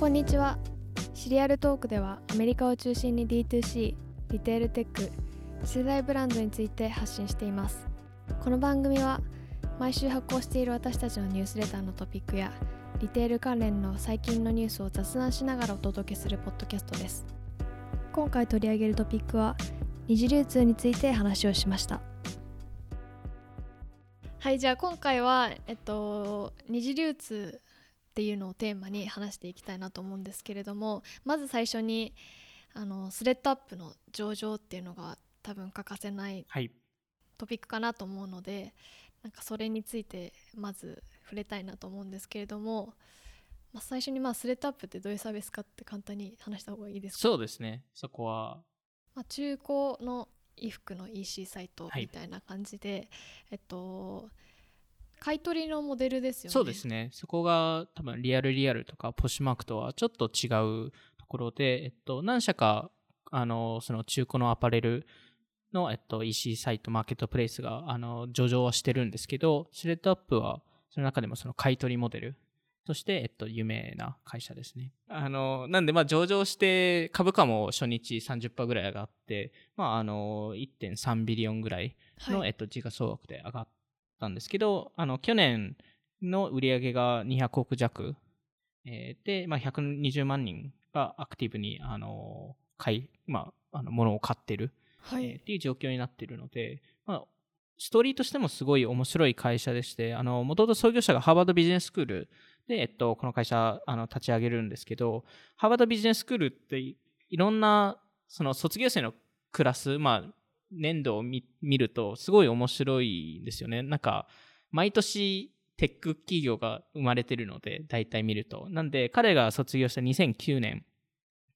こんにちは。シリアルトークではアメリカを中心に D2C リテールテック次世代ブランドについて発信しています。この番組は毎週発行している私たちのニュースレターのトピックやリテール関連の最近のニュースを雑談しながらお届けするポッドキャストです。今回取り上げるトピックは二次流通について話をしました。はいじゃあ今回はえっと二次流通っていうのをテーマに話していきたいなと思うんですけれどもまず最初にあのスレッドアップの上場っていうのが多分欠かせないはい。トピックかなと思うのでなんかそれについてまず触れたいなと思うんですけれども、まあ、最初にまあスレッドアップってどういうサービスかって簡単に話した方がいいですか？そうですね。そこは、まあ、中古の衣服の EC サイトはいみたいな感じで、えっと買い取りのモデルですよね。そうですね。そこが多分リアルリアルとかポッシュマークとはちょっと違うところで、えっと、何社か、あの、その中古のアパレルの、えっと、EC サイト、マーケットプレイスが、あの、上場はしてるんですけど、スレッドアップは、その中でもその買い取りモデルとして、えっと、有名な会社ですね。あの、なんで、まあ、上場して、株価も初日30%ぐらい上がって、まあ、あの、1.3ビリオンぐらいの、はいえっと、時価総額で上がったんですけど、あの、去年の売り上げが200億弱、えーで、まあ、120万人がアクティブに、あの、買い、まあ、あの、物を買ってる、はい。えーっていう状況になっているので、まあ、ストーリーとしてもすごい面白い会社でして、あの、もともと創業者がハーバードビジネススクールで、えっと、この会社、あの、立ち上げるんですけど、ハーバードビジネススクールっていいろんな、その卒業生のクラス、まあ、年度を見見ると、すごい面白いんですよね。なんか、毎年、テック企業が生まれてるので、大体見ると。なんで、彼が卒業した2009年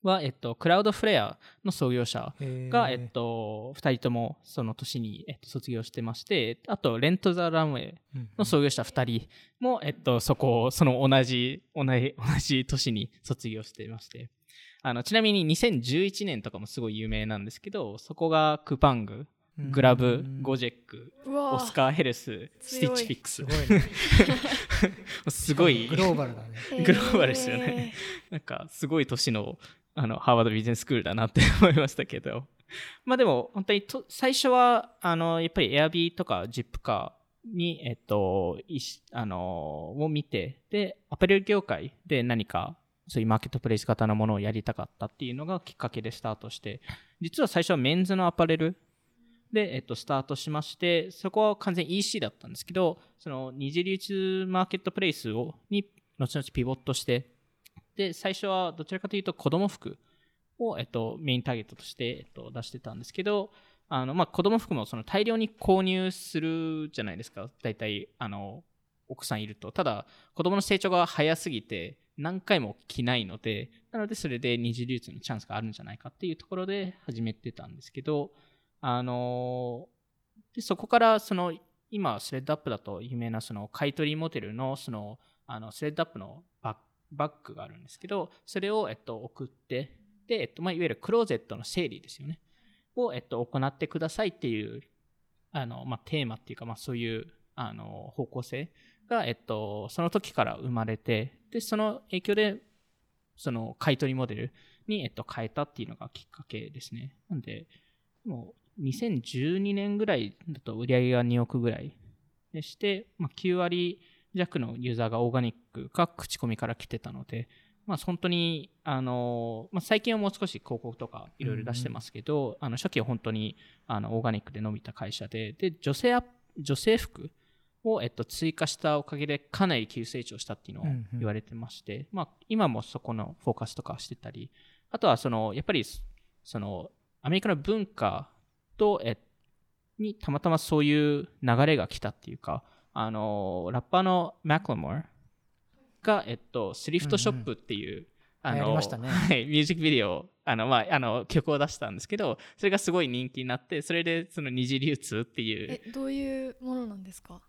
は、えっと、クラウドフレアの創業者が、えっと、2人ともその年に、えっと、卒業してまして、あと、レント・ザ・ランウェイの創業者2人も、えっと、そこを、その同じ、同じ、同じ年に卒業していまして、あの、ちなみに2011年とかもすごい有名なんですけど、そこがクパング、グラブ、ゴジェック、オスカー・ヘルス、スティッチフィックス。すご。いね。すごい。グ、ローバルだね。グローバルですよね。なんか、すごい年の、あの、ハーバードビジネススクールだなって思いましたけど。まあでも、本当にと、最初は、あの、やっぱりエアビーとかジップカーに、えっと、いしあの、を見て、で、アパレル業界で何か、そういうマーケットプレイス型のものをやりたかったっていうのがきっかけでスタートして、実は最初はメンズのアパレルで、えっと、スタートしまして、そこは完全 EC だったんですけど、その二次流通マーケットプレイスを、に、後々ピボットして、で、最初はどちらかというと子供服を、えっと、メインターゲットとして、えっと、出してたんですけど、あの、まあ、子供服もその大量に購入するじゃないですか。大体、あの、奥さんいると。ただ、子供の成長が早すぎて、何回も着ないので、なので、それで二次流通のチャンスがあるんじゃないかっていうところで始めてたんですけど、あのでそこからその今スレッドアップだと有名なその買い取りモデルのそのあのスレッドアップのバッバッグがあるんですけどそれをえっと送ってで、えっとまあ、いわゆるクローゼットの整理ですよね。を、えっと、行ってくださいっていうあの、まあ、テーマっていうか、まあ、そういうあの方向性が、えっと、その時から生まれてでその影響でその買い取りモデルに、えっと、変えたっていうのがきっかけですね。なんでもう2012年ぐらいだと売り上げが2億ぐらいでして、まあ、9割弱のユーザーがオーガニックか口コミから来てたので、まあ、本当に、あのまあ、最近はもう少し広告とかいろいろ出してますけど、あの初期は本当にあのオーガニックで伸びた会社でで女性ア女性服を、えっと、追加したおかげでかなり急成長したっていうのをうんうん。言われてまして、まあ、今もそこのフォーカスとかしてたりあとはそのやっぱりそのアメリカの文化と、えにたまたまそういう流れが来たっていうか、あの、ラッパーのマクロモアが、えっと、スリフトショップっていう、あ流行の、りましたね。はい、ミュージックビデオ、あの、まあ、あの、曲を出したんですけど、それがすごい人気になって、それで、その二次流通っていう、えどういうものなんですか？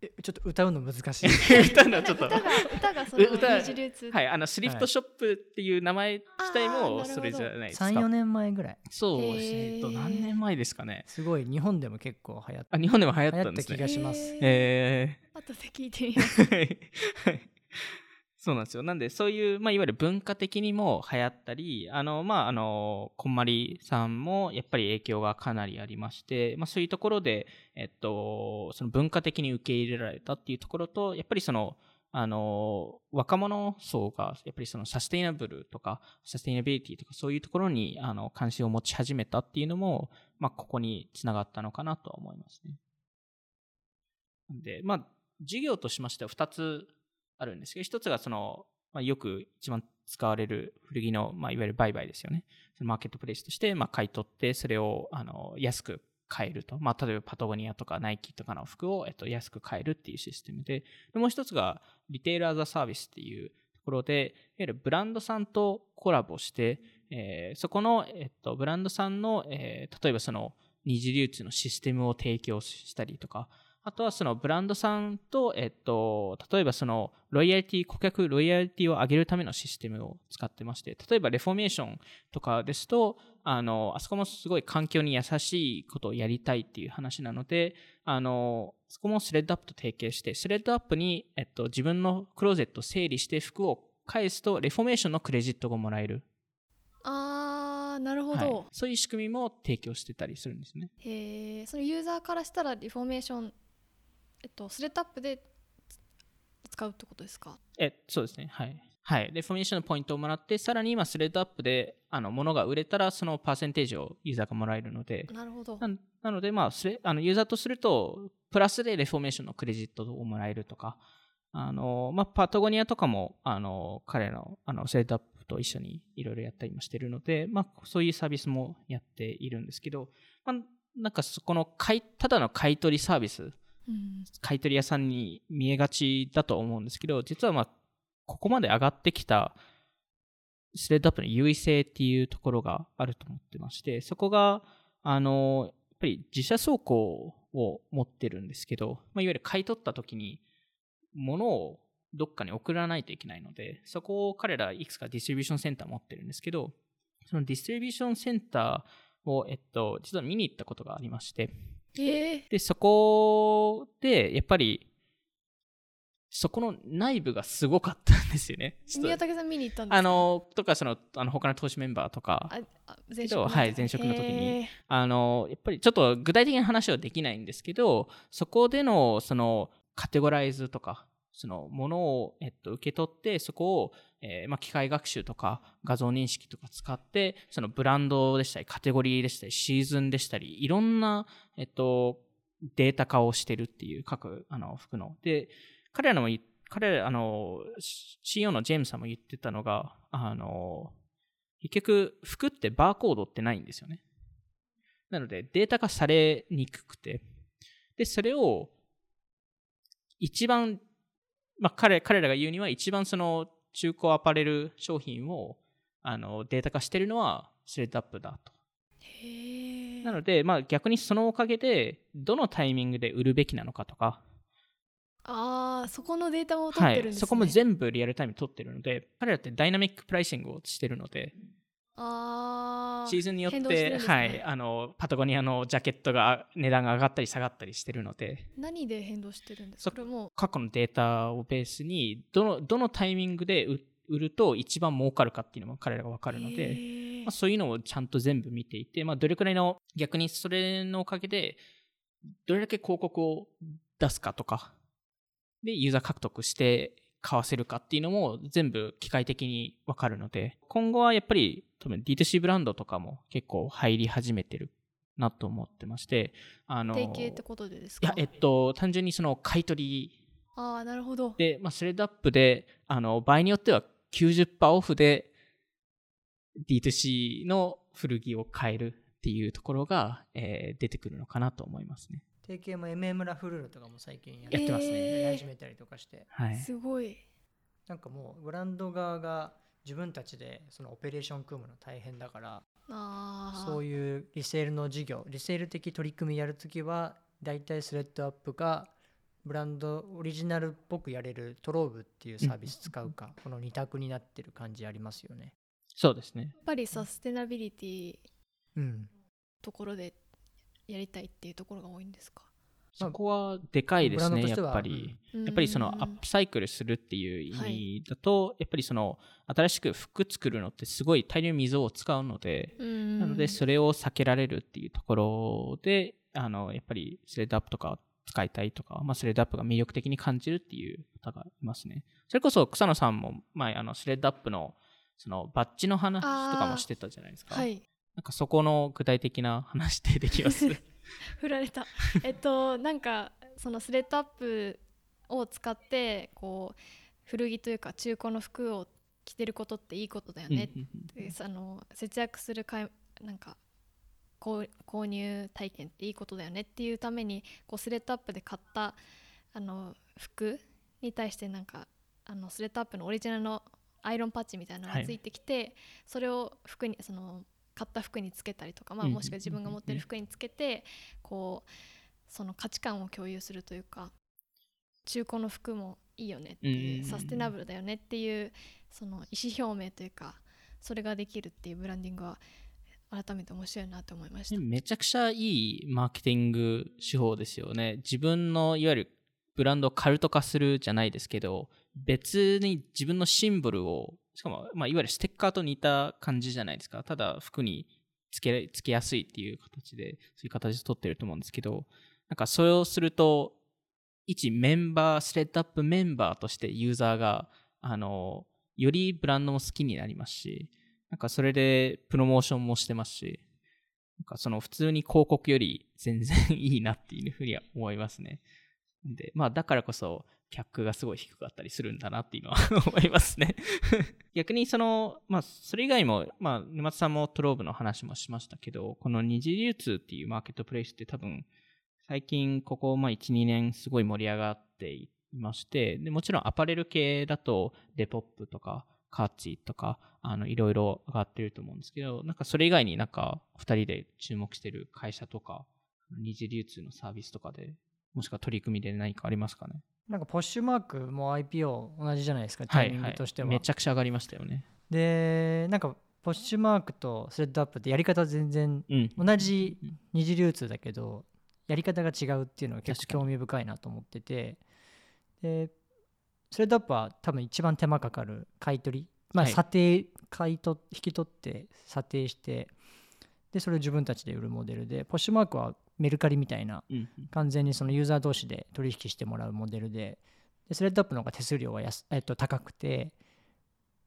えちょっと歌うの難しい。歌うのはちょっと、歌が歌がその歌二次流通。はい、あの、スリフトショップっていう名前自体もそれじゃないですか。34年前ぐらい。そう、えっと、何年前ですかね。すごい日本でも結構流行っあ、日本でも流行っ流行ったたんですね。気がします。えー。後で聞いてみます。はいはいそうなんですよ。なんで、そういう、まあ、いわゆる文化的にも流行ったり、あの、まあ、あの、こんまりさんも、やっぱり影響がかなりありまして、まあ、そういうところで、えっと、その文化的に受け入れられたっていうところと、やっぱりその、あの、若者層が、やっぱりそのサステイナブルとか、サステイナビリティとか、そういうところに、あの、関心を持ち始めたっていうのも、まあ、ここにつながったのかなとは思いますね。で、まあ、事業としましては2つあるんですけど、1つがその、まあ、よく一番使われる古着の、まあ、いわゆる売買ですよね。そのマーケットプレイスとして、まあ、買い取って、それを、あの、安く買えると。まあ、例えばパタゴニアとかナイキとかの服を、えっと、安く買えるっていうシステムで、でもう一つが、リテールアザサービスっていうところで、いわゆるブランドさんとコラボして、えーそこの、えっと、ブランドさんの、えー例えばその、二次流通のシステムを提供したりとか、あとはそのブランドさんと、えっと、例えばそのロイヤリティ、顧客ロイヤリティを上げるためのシステムを使ってまして、例えばレフォーメーションとかですと、あの、あそこもすごい環境に優しいことをやりたいっていう話なので、あの、そこもスレッドアップと提携して、スレッドアップに、えっと、自分のクローゼットを整理して服を返すと、レフォーメーションのクレジットがもらえる。あーなるほど、はい、そういう仕組みも提供してたりするんですね。へえそのユーザーからしたらリフォーメーションえっとスレッドアップで使うってことですか？え、そうですね。はい。はい。レフォーメーションのポイントをもらって、さらに今、スレッドアップで、あの、物が売れたら、そのパーセンテージをユーザーがもらえるので、なるほどななので、まあ、スレあのユーザーとすると、プラスでレフォーメーションのクレジットをもらえるとか、あの、まあ、パタゴニアとかも、あの、彼の、あの、スレッドアップと一緒にいろいろやったりもしてるので、まあ、そういうサービスもやっているんですけど、まあ、なんかそこの買い、ただの買い取りサービス、うん買い取り屋さんに見えがちだと思うんですけど、実はまあ、ここまで上がってきたスレッドアップの優位性っていうところがあると思ってまして、そこが、あの、やっぱり自社倉庫を持ってるんですけど、まあ、いわゆる買い取った時に、物をどっかに送らないといけないので、そこを彼らいくつかディストリビューションセンター持ってるんですけど、そのディストリビューションセンターを、えっと、実は見に行ったことがありまして、ええで、そこで、やっぱり、そこの内部がすごかったんですよね。宮武さん見に行ったんですか？あの、とか、その、あの、他の投資メンバーとか、前けどはい前職の時に。あの、やっぱりちょっと具体的な話はできないんですけど、そこでの、その、カテゴライズとか、その、ものを、えっと、受け取って、そこを、えーまあ、機械学習とか、画像認識とか使って、そのブランドでしたり、カテゴリーでしたり、シーズンでしたり、いろんな、えっと、データ化をしてるっていう各、あの、服の。で、彼らのも彼ら、あの、CEO のジェームさんも言ってたのが、あの、結局、服ってバーコードってないんですよね。なので、データ化されにくくて、で、それを、一番、まあ、彼、彼らが言うには、一番その、中古アパレル商品を、あの、データ化してるのは、スレッドアップだと。なので、まあ、逆にそのおかげで、どのタイミングで売るべきなのかとか、ああそこのデータも取はい、ってるんですね、そこも全部リアルタイムに取ってるので、彼らってダイナミックプライシングをしてるので、ああシーズンによってね。はい、あの、パタゴニアのジャケットが値段が上がったり下がったりしてるので、何で変動してるんですそか。これも過去のデータをベースに、どの、どのタイミングで売売ると一番儲かるかっていうのも彼らがわかるので、まあ、そういうのをちゃんと全部見ていて、まあ、どれくらいの、逆にそれのおかげで、どれだけ広告を出すかとか、で、ユーザー獲得して買わせるかっていうのも全部機械的にわかるので、今後はやっぱり多分 D2C ブランドとかも結構入り始めてるなと思ってまして、あの、提携ってことでですか？いや、えっと、単純にその買い取りああなるほど。で、まあ、スレッドアップで、あの、場合によっては90%オフで D2C の古着を買えるっていうところが、えー出てくるのかなと思いますね。提携も MM ラフルールとかも最近ややってますね。えー。やり始めたりとかして。はい。すごい。なんかもうブランド側が自分たちでそのオペレーション組むの大変だからああそういうリセールの事業リセール的取り組みやるときは大体スレッドアップかブランドオリジナルっぽくやれるトローブっていうサービス使うか、この二択になってる感じありますよね。そうですね。やっぱりサステナビリティうん、ところでやりたいっていうところが多いんですか？そこはでかいですね、やっぱり。うん。やっぱりそのアップサイクルするっていう意味だと、やっぱりその新しく服作るのってすごい大量に水を使うので、うん。なのでそれを避けられるっていうところで、あの、やっぱりスレッドアップとか使いたいとか、まあ、スレッドアップが魅力的に感じるっていう方がいますね。それこそ草野さんも前、あの、スレッドアップのそのバッジの話とかもしてたじゃないですか。はい。なんかそこの具体的な話ってできます？振られた。えっとなんかそのスレッドアップを使ってこう古着というか中古の服を着てることっていいことだよねあの節約するかいなんか購購入体験っていいことだよねっていうためにこうスレッドアップで買ったあの服に対してなんかあのスレッドアップのオリジナルのアイロンパッチみたいなのがついてきて、それを服にその買った服につけたりとか、まあ、うんもしくは自分が持ってる服につけてこうその価値観を共有するというか中古の服もいいよねっていう、うんサステナブルだよねっていうその意思表明というかそれができるっていうブランディングは改めて面白いなと思いました。めちゃくちゃいいマーケティング手法ですよね。自分のいわゆるブランドをカルト化するじゃないですけど、別に自分のシンボルを、しかも、まあ、いわゆるステッカーと似た感じじゃないですか。ただ服につけつけやすいっていう形で、そういう形で取ってると思うんですけど、なんかそれをすると、一メンバー、スレッドアップメンバーとしてユーザーが、あの、よりブランドも好きになりますし、なんかそれでプロモーションもしてますし、なんかその普通に広告より全然 いいなっていうふうには思いますね。で、まあだからこそ、客がすごい低かったりするんだなっていうのは 思いますね。逆にその、まあそれ以外も、まあ沼津さんもトローブの話もしましたけど、この二次流通っていうマーケットプレイスって多分、最近ここまあ1、2年すごい盛り上がっていまして、でもちろんアパレル系だとデポップとかカーチとか、いろいろ上がってると思うんですけど、なんかそれ以外になんか二人で注目してる会社とか、二次流通のサービスとかで、もしくは取り組みで何かありますかね？なんかポッシュマークも IPO 同じじゃないですかタイミングとしては、めちゃくちゃ上がりましたよね。でなんかポッシュマークとスレッドアップってやり方全然うん。同じ二次流通だけどやり方が違うっていうのが結構興味深いなと思ってて。でスレッドアップは多分一番手間かかる買い取り。まあはい。査定、買い取引き取って査定してでそれを自分たちで売るモデルでポッシュマークはメルカリみたいなうん。完全にそのユーザー同士で取引してもらうモデルででスレッドアップの方が手数料が安、えっと、高くて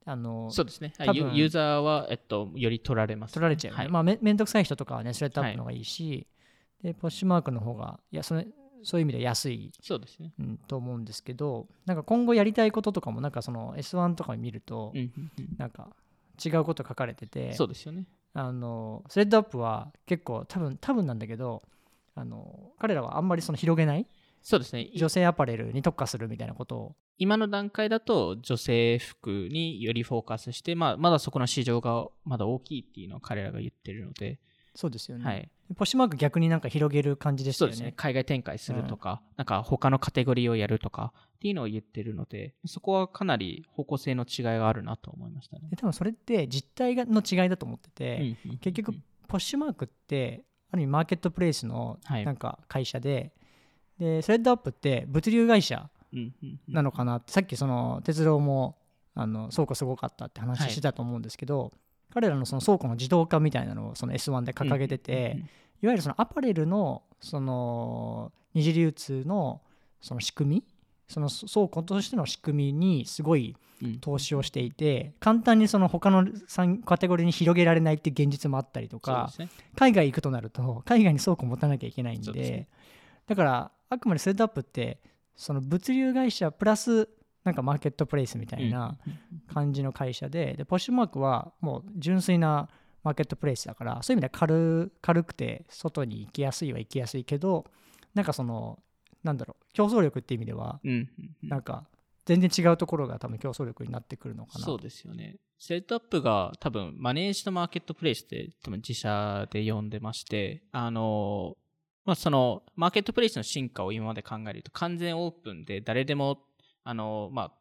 あのそうですね。多分ユユーザーは、えっと、より取られます、取られちゃうよね、はいまあめめんどくさい人とかはねスレッドアップの方がいいし、でポッシュマークの方がいやそれそういう意味で安い、そうですね。うん、と思うんですけどなんか今後やりたいこととかもなんかその S1 とか見ると、なんか違うこと書かれててそうですよね。あのスレッドアップは結構多分多分なんだけどあの彼らはあんまりその広げないそうですね。い女性アパレルに特化するみたいなことを。今の段階だと女性服によりフォーカスして、まあ、まだそこの市場がまだ大きいっていうのを彼らが言ってるので、そうですよね、はい、ポッシュマーク逆になんか広げる感じでしたよね。そうですね。海外展開するとか、なんか他のカテゴリーをやるとかっていうのを言ってるので、そこはかなり方向性の違いがあるなと思いましたね。で多分それって実態がの違いだと思ってて、うんうん結局ポッシュマークってある意味マーケットプレイスのはい。なんか会社で,、でスレッドアップって物流会社なのかなって、さっきその鉄道もあの倉庫すごかったって話してたと思うんですけど、彼らのその倉庫の自動化みたいなのをその S1 で掲げてて、いわゆるそのアパレルのその二次流通のその仕組みその倉庫としての仕組みにすごいうん。投資をしていて簡単にその他の産カテゴリーに広げられないっていう現実もあったりとか。海外行くとなると海外に倉庫持たなきゃいけないんでだからあくまでスレッドアップってその物流会社プラスなんかマーケットプレイスみたいな感じの会社ででポッシュマークはもう純粋なマーケットプレイスだからそういう意味では軽軽くて外に行きやすいは行きやすいけどなんかそのなんだろう競争力っていう意味ではうんうんうんなんか全然違うところが多分競争力になってくるのかなそうですよね。セットアップが多分マネージドマーケットプレイスって多分自社で呼んでまして、あの、まあ、そのマーケットプレイスの進化を今まで考えると完全オープンで誰でも、あの、まあ、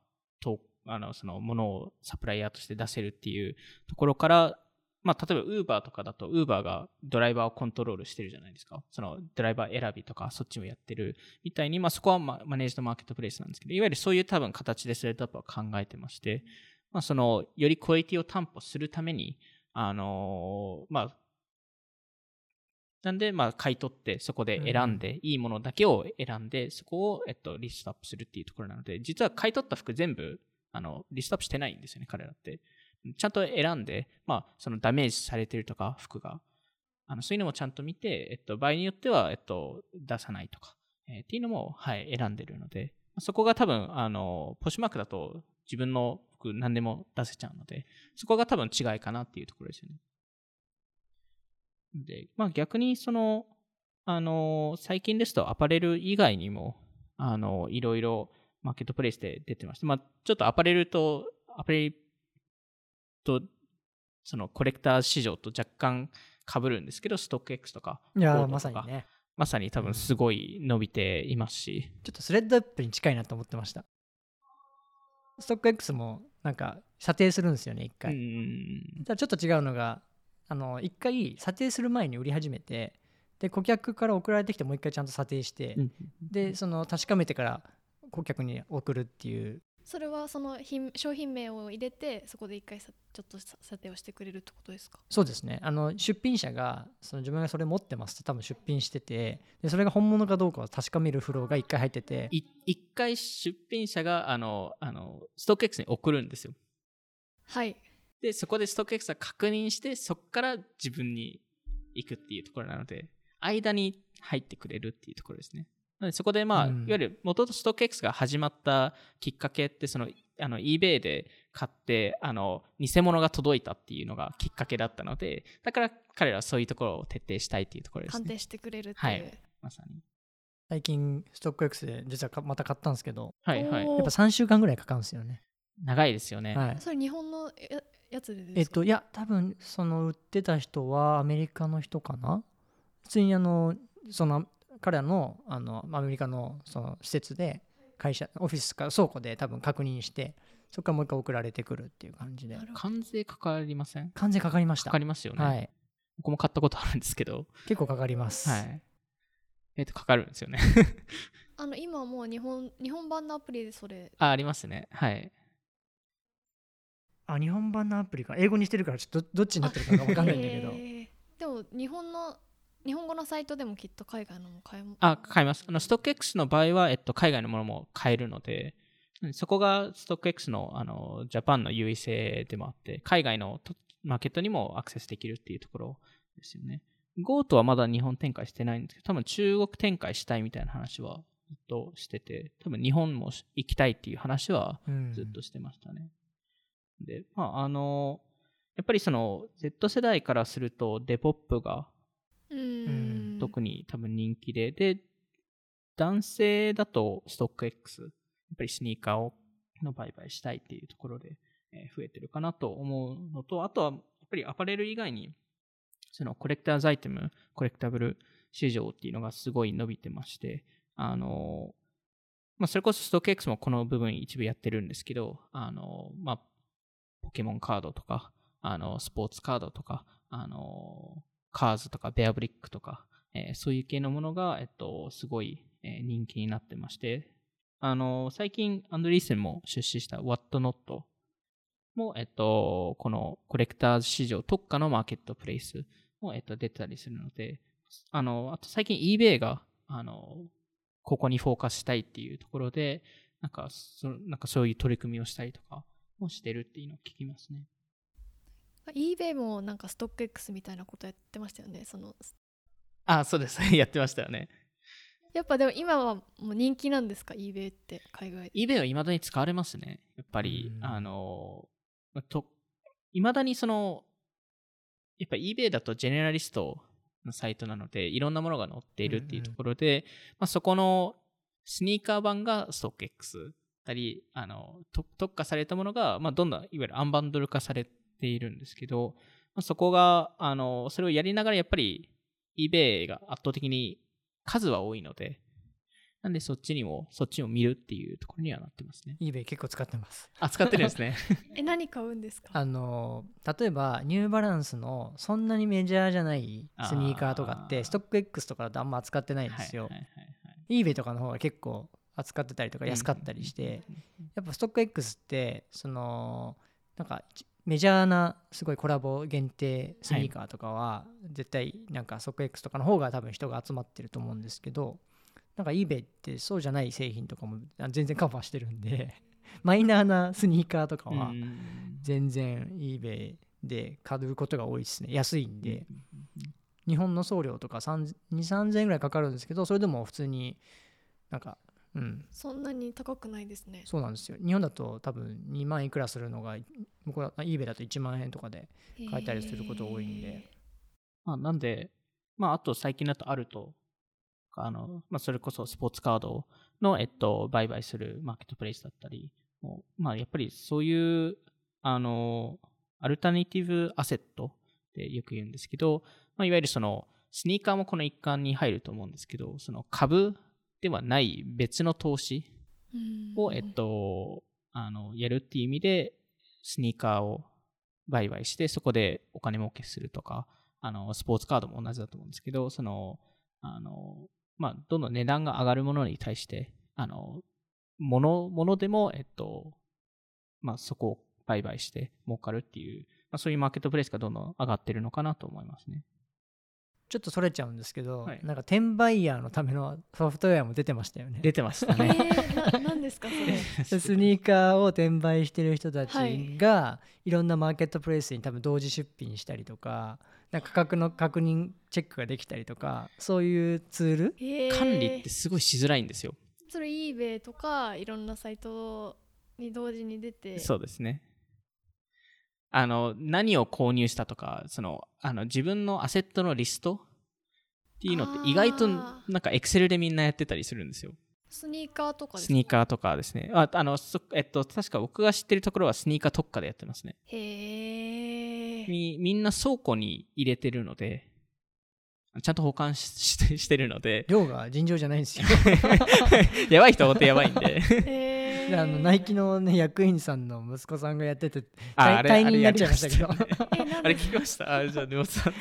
とあのそのものをサプライヤーとして出せるっていうところから、まあ、例えば Uber とかだと Uber がドライバーをコントロールしてるじゃないですか。そのドライバー選びとかそっちもやってるみたいに、まあ、そこはマネージドマーケットプレイスなんですけど、いわゆるそういう多分形でスレッドアップは考えてまして、まあ、そのよりクオリティを担保するために、あのー、まあ、なんで、まあ、買い取って、そこで選んで、うん、いいものだけを選んで、そこを、えっと、リストアップするっていうところなので、実は買い取った服全部、あの、リストアップしてないんですよね、彼らって。ちゃんと選んで、まあ、そのダメージされてるとか、服が。あのそういうのもちゃんと見て、えっと、場合によっては、えっと、出さないとか、えー、っていうのも、はい、選んでるので、そこが多分、あの、ポシュマークだと自分の服何でも出せちゃうので、そこが多分違いかなっていうところですよね。で、まあ逆にその、あの、最近ですとアパレル以外にも、あの、いろいろマーケットプレイスで出てまして、まあちょっとアパレルと、アパレルと、そのコレクター市場と若干被るんですけど、ストック X とか、いやまさにね。まさに多分すごい伸びていますし、ちょっとスレッドアップに近いなと思ってました。ストック X もなんか査定するんですよね、一回。ただちょっと違うのが、あの一回査定する前に売り始めて、で顧客から送られてきてもう一回ちゃんと査定して、でその確かめてから顧客に送るっていうそれはその品商品名を入れてそこで一回さちょっと査定をしてくれるってことですか？そうですね。あの出品者がその自分がそれ持ってますって多分出品しててでそれが本物かどうかを確かめるフローが一回入ってて一回出品者があのあのストック X に送るんですよ。はい。でそこでストック X が確認してそこから自分に行くっていうところなので間に入ってくれるっていうところですねそこでまあ、うん、いわゆる元々ストック X が始まったきっかけって、その、あの、eBay で買って、あの、偽物が届いたっていうのがきっかけだったので、だから彼らはそういうところを徹底したいっていうところですね。判定してくれるっていう。はい。まさに。最近、ストック X で実はまた買ったんですけど、はいはい。やっぱ3週間ぐらいかかるんですよね。長いですよね。はい。それ日本のやつでですか？えっと、いや、多分、その売ってた人はアメリカの人かな？普通にあの、その彼らのあのアメリカのその施設で会社オフィスか倉庫で多分確認してそこからもう一回送られてくるっていう感じで。関税かかりません？関税かかりました。かかりますよね。はい。僕も買ったことあるんですけど。結構かかります。はい。えっ、ー、とかかるんですよね。あの今もう日本日本版のアプリでそれ。あありますね。はい。あ日本版のアプリか。英語にしてるからちょっとどっちになってるか分かんないんだけど、えー、でも日本の日本語のサイトでもきっと海外のも買えあ買えます。あのストック X の場合は、えっと、海外のものも買えるのでそこがストック X のあのジャパンの優位性でもあって海外のマーケットにもアクセスできるっていうところですよね。Go とはまだ日本展開してないんですけど多分中国展開したいみたいな話はずっとしてて多分日本も行きたいっていう話はずっとしてましたね、うん、でまああのやっぱりその Z 世代からするとデポップが特に多分人気で、で、男性だとストック X、やっぱりスニーカーをの売買したいっていうところで、え増えてるかなと思うのと、あとはやっぱりアパレル以外に、そのコレクターズアイテム、コレクタブル市場っていうのがすごい伸びてまして、あの、まあ、それこそストック X もこの部分一部やってるんですけど、あの、まあ、ポケモンカードとか、あの、スポーツカードとか、あの、カーズとかベアブリックとか、えー、そういう系のものが、えっと、すごい、えー、人気になってまして、あの、最近、アンドリーセンも出資した What Not も、えっと、このコレクターズ市場特化のマーケットプレイスも、えっと、出たりするので、あの、あと最近 eBay が、あの、ここにフォーカスしたいっていうところで、なんか、そなんかそういう取り組みをしたりとかもしてるっていうのを聞きますね。eBay もなんかストック X みたいなことやってましたよね。そのあそうです。やってましたよね。やっぱでも今はもう人気なんですか？eBay って海外で。eBay はいまだに使われますね。やっぱりあのといまだにそのやっぱ eBay だとジェネラリストのサイトなのでいろんなものが載っているっていうところで、まあ、そこのスニーカー版がストック X たりあの特化されたものが、まあ、どんどんいわゆるアンバンドル化されているんですけど、まあ、そこが、あの、それをやりながらやっぱり eBay が圧倒的に数は多いので、なんでそっちにも、そっちを見るっていうところにはなってますね。eBay 結構使ってます。あ、使ってるんですね。え何買うんですか？あの例えばニューバランスのそんなにメジャーじゃないスニーカーとかってストック X とかだとあんま扱ってないんですよ。はいはいはいはい。eBay とかの方が結構扱ってたりとか安かったりして、やっぱストック X ってそのなんか一メジャーなすごいコラボ限定スニーカーとかは絶対なんかストック X とかの方が多分人が集まってると思うんですけどなんか eBay ってそうじゃない製品とかもあ全然カバーしてるんで マイナーなスニーカーとかはうん。全然 eBay で買うことが多いですね。安いんで。日本の送料とか2 3 0円ぐらいかかるんですけどそれでも普通になんかうん。そんなに高くないですね。そうなんですよ。日本だと多分2万いくらするのが向こうだ eBay だと1万円とかで買えたりすること多いんで。まあ、なんで、まあ、あと最近だとあると、あの、まあ、それこそスポーツカードの、えっと、売買するマーケットプレイスだったり、まあ、やっぱりそういう、あの、アルタネイティブアセットってよく言うんですけど、まあ、いわゆるその、スニーカーもこの一環に入ると思うんですけど、その株ではない別の投資うん。を、えっと、あの、やるっていう意味で、スニーカーを売買して、そこでお金儲けするとか、あの、スポーツカードも同じだと思うんですけど、その、あの、まあ、どんどん値段が上がるものに対して、あの、もの、ものでも、えっと、まあ、そこを売買して儲かるっていう、まあ、そういうマーケットプレイスがどんどん上がってるのかなと思いますね。ちょっとそれちゃうんですけど、はい。なんか転売ヤーのためのソフトウェアも出てましたよね。出てましたえね。ー、ななんですかそれ？スニーカーを転売してる人たちはい。が、い、ろんなマーケットプレイスに多分同時出品したりとかなんか価格の確認チェックができたりとかそういうツール？えー。管理ってすごいしづらいんですよ。それ eBay とかいろんなサイトに同時に出て。そうですね。あの、何を購入したとか、その、あの、自分のアセットのリストっていうのって意外となんか Excel でみんなやってたりするんですよ。スニーカーとかですスニーカーとかですね。あ、あの、そえっと、確か僕が知ってるところはスニーカー特化でやってますね。へえみみんな倉庫に入れてるので、ちゃんと保管し してしてるので、量が尋常じゃないんですよ やばい人は本当やばいんで。へであのナイキの、ね、役員さんの息子さんがやっててあ退退任になっちゃいましたけど。あれやりましたよね。あれ聞きました？あ、じゃあ、沼さん、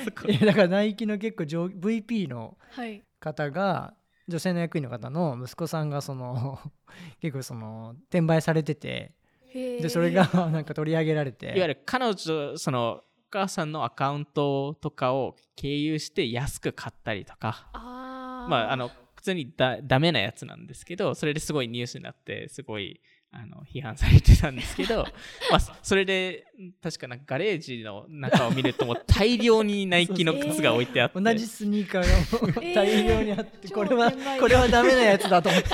だからナイキの結構上 VP のはい。方が女性の役員の方の息子さんがその 結構その転売されててでそれがなんか取り上げられて。いわゆる彼女、その、お母さんのアカウントとかを経由して安く買ったりとか、まあ、あの、普通にだダメなやつなんですけど、それですごいニュースになって、すごい、あの、批判されてたんですけど、まあ、それで、確かなんかガレージの中を見ると、もう大量にナイキの靴が置いてあって、同じスニーカーが大量にあって、超これはこれはダメなやつだと思って。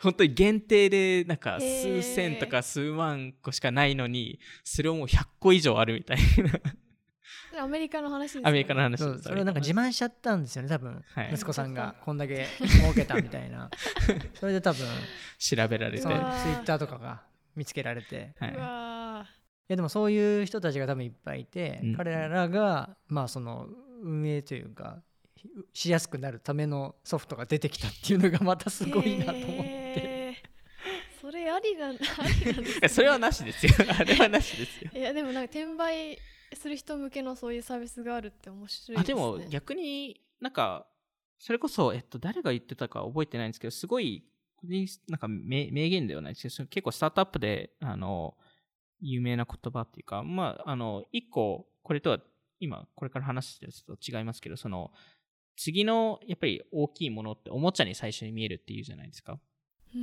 本当に限定で、なんか数千とか数万個しかないのに、それをもう100個以上あるみたいな、アメリカの話ですよね。アメリカの話。そうですそれをなんか自慢しちゃったんですよね多分、はい。息子さんが。こんだけ儲けたみたいな。それで多分。調べられて、ツイッターとかが見つけられて。はい。いやでもそういう人たちが多分いっぱいいて、うん。彼らがまあその運営というかしやすくなるためのソフトが出てきたっていうのがまたすーごいなと思って、へー。それありなんありなんですいやそれはなしですよ。あれはなしですよ。いやでもなんか転売する人向けのそういうサービスがあるって面白いあですねでも逆になんか、それこそ、えっと、誰が言ってたか覚えてないんですけど、すごい、なんか名名言ではないですけど結構スタートアップで、あの、有名な言葉っていうか、まあ、あの、一個、これとは、今、これから話してるやつと違いますけど、その、次の、やっぱり大きいものっておもちゃに最初に見えるっていうじゃないですか。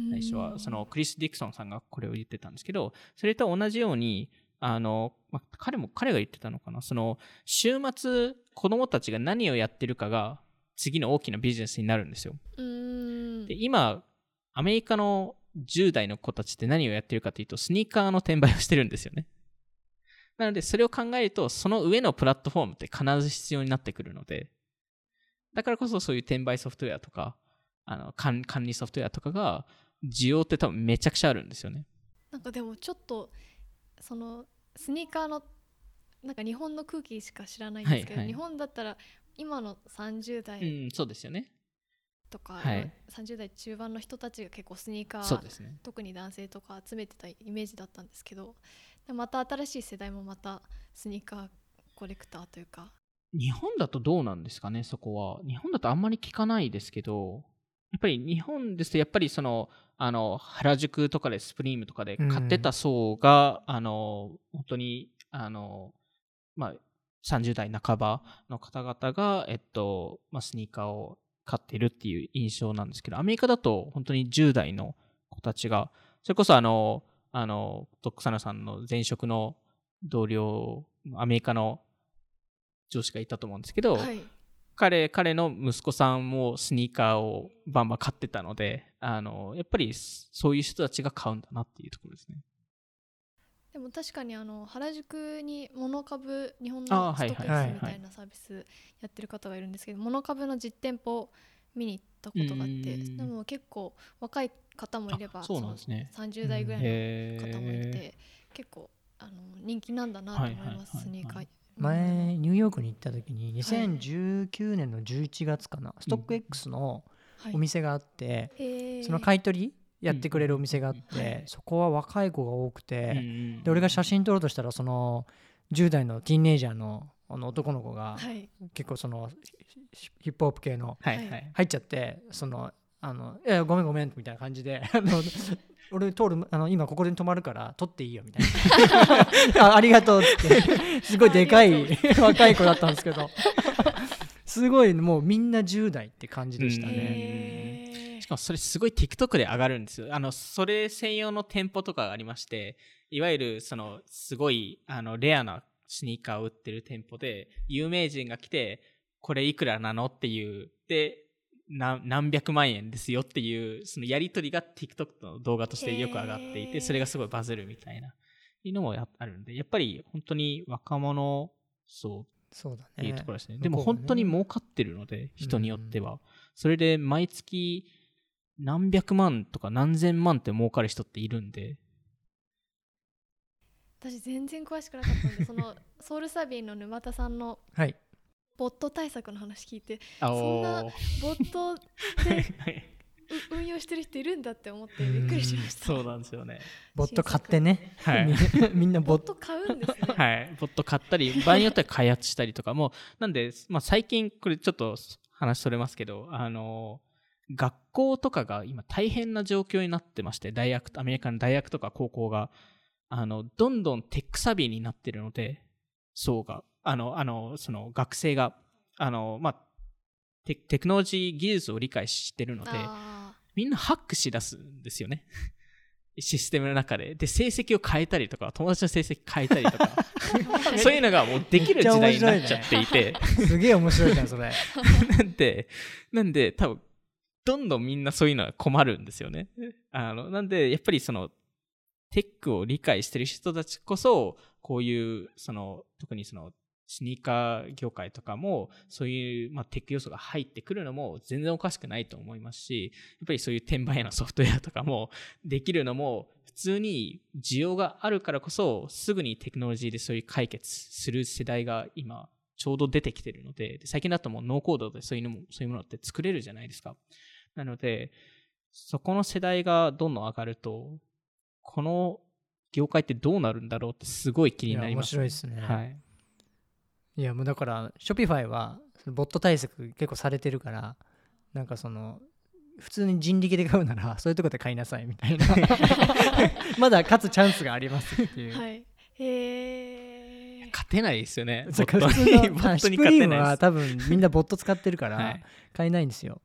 最初は、そのクリス・ディクソンさんがこれを言ってたんですけど、それと同じように、あの、まあ、彼も、彼が言ってたのかな、その、週末、子供たちが何をやってるかが、次の大きなビジネスになるんですよ。で、今、アメリカの10代の子たちって何をやってるかというと、スニーカーの転売をしてるんですよね。なので、それを考えると、その上のプラットフォームって必ず必要になってくるので、だからこそそういう転売ソフトウェアとか、あの管管理ソフトウェアとかが、需要って多分めちゃくちゃあるんですよね。なんかでもちょっとそのスニーカーのなんか日本の空気しか知らないんですけど、はいはい。日本だったら今の30う代ん、そうですよね。とか、はい。30代中盤の人たちが結構スニーカーそうですね。特に男性とか集めてたイメージだったんですけどでまた新しい世代もまたスニーカーコレクターというか。日本だとどうなんですかね、そこは。日本だとあんまり聞かないですけど、やっぱり日本ですと、やっぱりその、あの、原宿とかでスプリームとかで買ってた層が、あの、本当に、あの、まあ、30代半ばの方々が、えっと、まあ、スニーカーを買ってるっていう印象なんですけど、アメリカだと本当に10代の子たちが、それこそあの、あの、トックサナさんの前職の同僚、アメリカの上司がいたと思うんですけど、はい彼彼の息子さんもスニーカーをバンバン買ってたのであのやっぱりそういう人たちが買うんだなっていうところですね。でも確かにあの原宿にモノ株日本のストックみたいなサービスやってる方がいるんですけど、モノ株の実店舗見に行ったことがあってうん。でも結構若い方もいればあそうなんですね。その30代ぐらいへの方もいー。て結構あの人気なんだなと思います、スニーカー前ニューヨークに行った時に2019年の11月かな、ストック X のはい。お店があって、その買い取りやってくれるお店があって、そこは若い子が多くて、で俺が写真撮ろうとしたらその10代のティーンネイジャーのあの男の子がはい。結構そのヒヒップホップ系の入っちゃってそのあのいやごめんごめんみたいな感じで俺通るあの今ここで泊まるから撮っていいよみたいな。あありがとうって。すごいでかい 若い子だったんですけど。すごいもうみんな10代って感じでしたうんね。しかもそれすごい TikTok で上がるんですよ。あの、それ専用の店舗とかがありまして、いわゆるそのすごいあのレアなスニーカーを売ってる店舗で、有名人が来て、これいくらなのっていう、で、な何百万円ですよっていう、そのやり取りが TikTok の動画としてよく上がっていて、それがすごいバズるみたいな、いうのもやあるんで、やっぱり本当に若者層そうだっていうねところですね。でも本当に儲かってるので、人によっては。それで毎月何百万とか何千万って儲かる人っているんで、私全然詳しくなかったんでそのソウルサビーの沼田さんのはいボット対策の話聞いてあそんなボットでう運用してる人いるんだって思ってびっくりしました。そうなんですよね。ボット買ってね、はい。み みんなボット。ボット買うんですね、はい。ボット買ったり、場合によっては開発したりとかも、なんで、まあ最近、これちょっと話それますけど、あの、学校とかが今大変な状況になってまして、大学、アメリカの大学とか高校が、あの、どんどんテックサビーになってるので、層が、あの、あの、その学生が、あの、まあ、テテクノロジー技術を理解してるので、あみんなハックしだすんですよね。システムの中で。で、成績を変えたりとか、友達の成績変えたりとか、ー そういうのがもうできる時代になっちゃっていて、すげえ面白いじゃんそれ なんで、なんで多分、どんどんみんなそういうのは困るんですよね。あの、なんで、やっぱりその、テックを理解してる人たちこそ、こういう、その、特にその、スニーカー業界とかも、そういう、まあ、テック要素が入ってくるのも全然おかしくないと思いますし、やっぱりそういう転売屋のソフトウェアとかもできるのも、普通に需要があるからこそ、すぐにテクノロジーでそういう解決する世代が今、ちょうど出てきてるので、で最近だともうノーコードでそういうのも、そういうものって作れるじゃないですか。なので、そこの世代がどんどん上がると、この業界ってどうなるんだろうってすごい気になります、いや面白いですねはい。いやもうだからショピファイはそのボット対策結構されてるからなんかその普通に人力で買うならそういうとこで買いなさいみたいな。まだ勝つチャンスがありますっていう、はい。へえ勝てないですよね。そうボットにのボットに勝てないです。は多分みんなボット使ってるかはらい。買えないんですよ、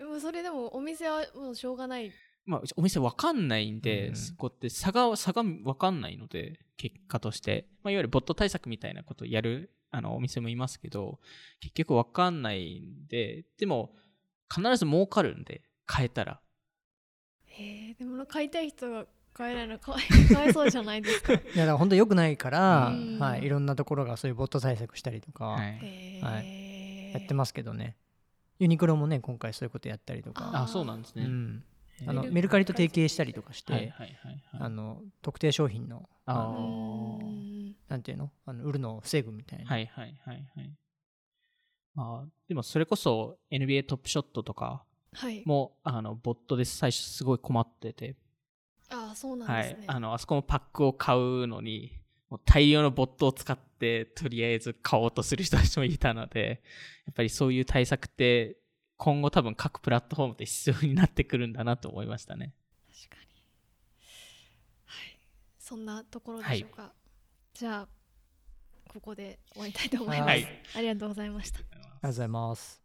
もうそれでもお店はもうしょうがないまあ、お店わかんないんで、うんそこって差が、差がわかんないので、結果として。まあ、いわゆるボット対策みたいなことをやる、あの、お店もいますけど、結局わかんないんで、でも、必ず儲かるんで、変えたら。へえでも買いたい人が買えないのかわいかわいそうじゃないですか いやだから本当良くないから、うんはい、いろんなところがそういうボット対策したりとかはい。へはえやってますけどね、ユニクロもね今回そういうことやったりとかあ、そうなんですね。うん、あのメルカリと提携したりとかして、はいはいはいはい。あの特定商品のなんていうの？あの売るのを防ぐみたいな、はいはいはいはい。まあ、でもそれこそ NBA トップショットとかはい。もあのボットで最初すごい困ってて、ああそうなんはいですね、あのあそこもパックを買うのにもう大量のボットを使ってとりあえず買おうとする人たちもいたのでやっぱりそういう対策って今後多分各プラットフォームで必要になってくるんだなと思いましたね。確かに。はい。そんなところでしょうか、じゃあここで終わりたいと思います、はい。ありがとうございました。ありがとうございます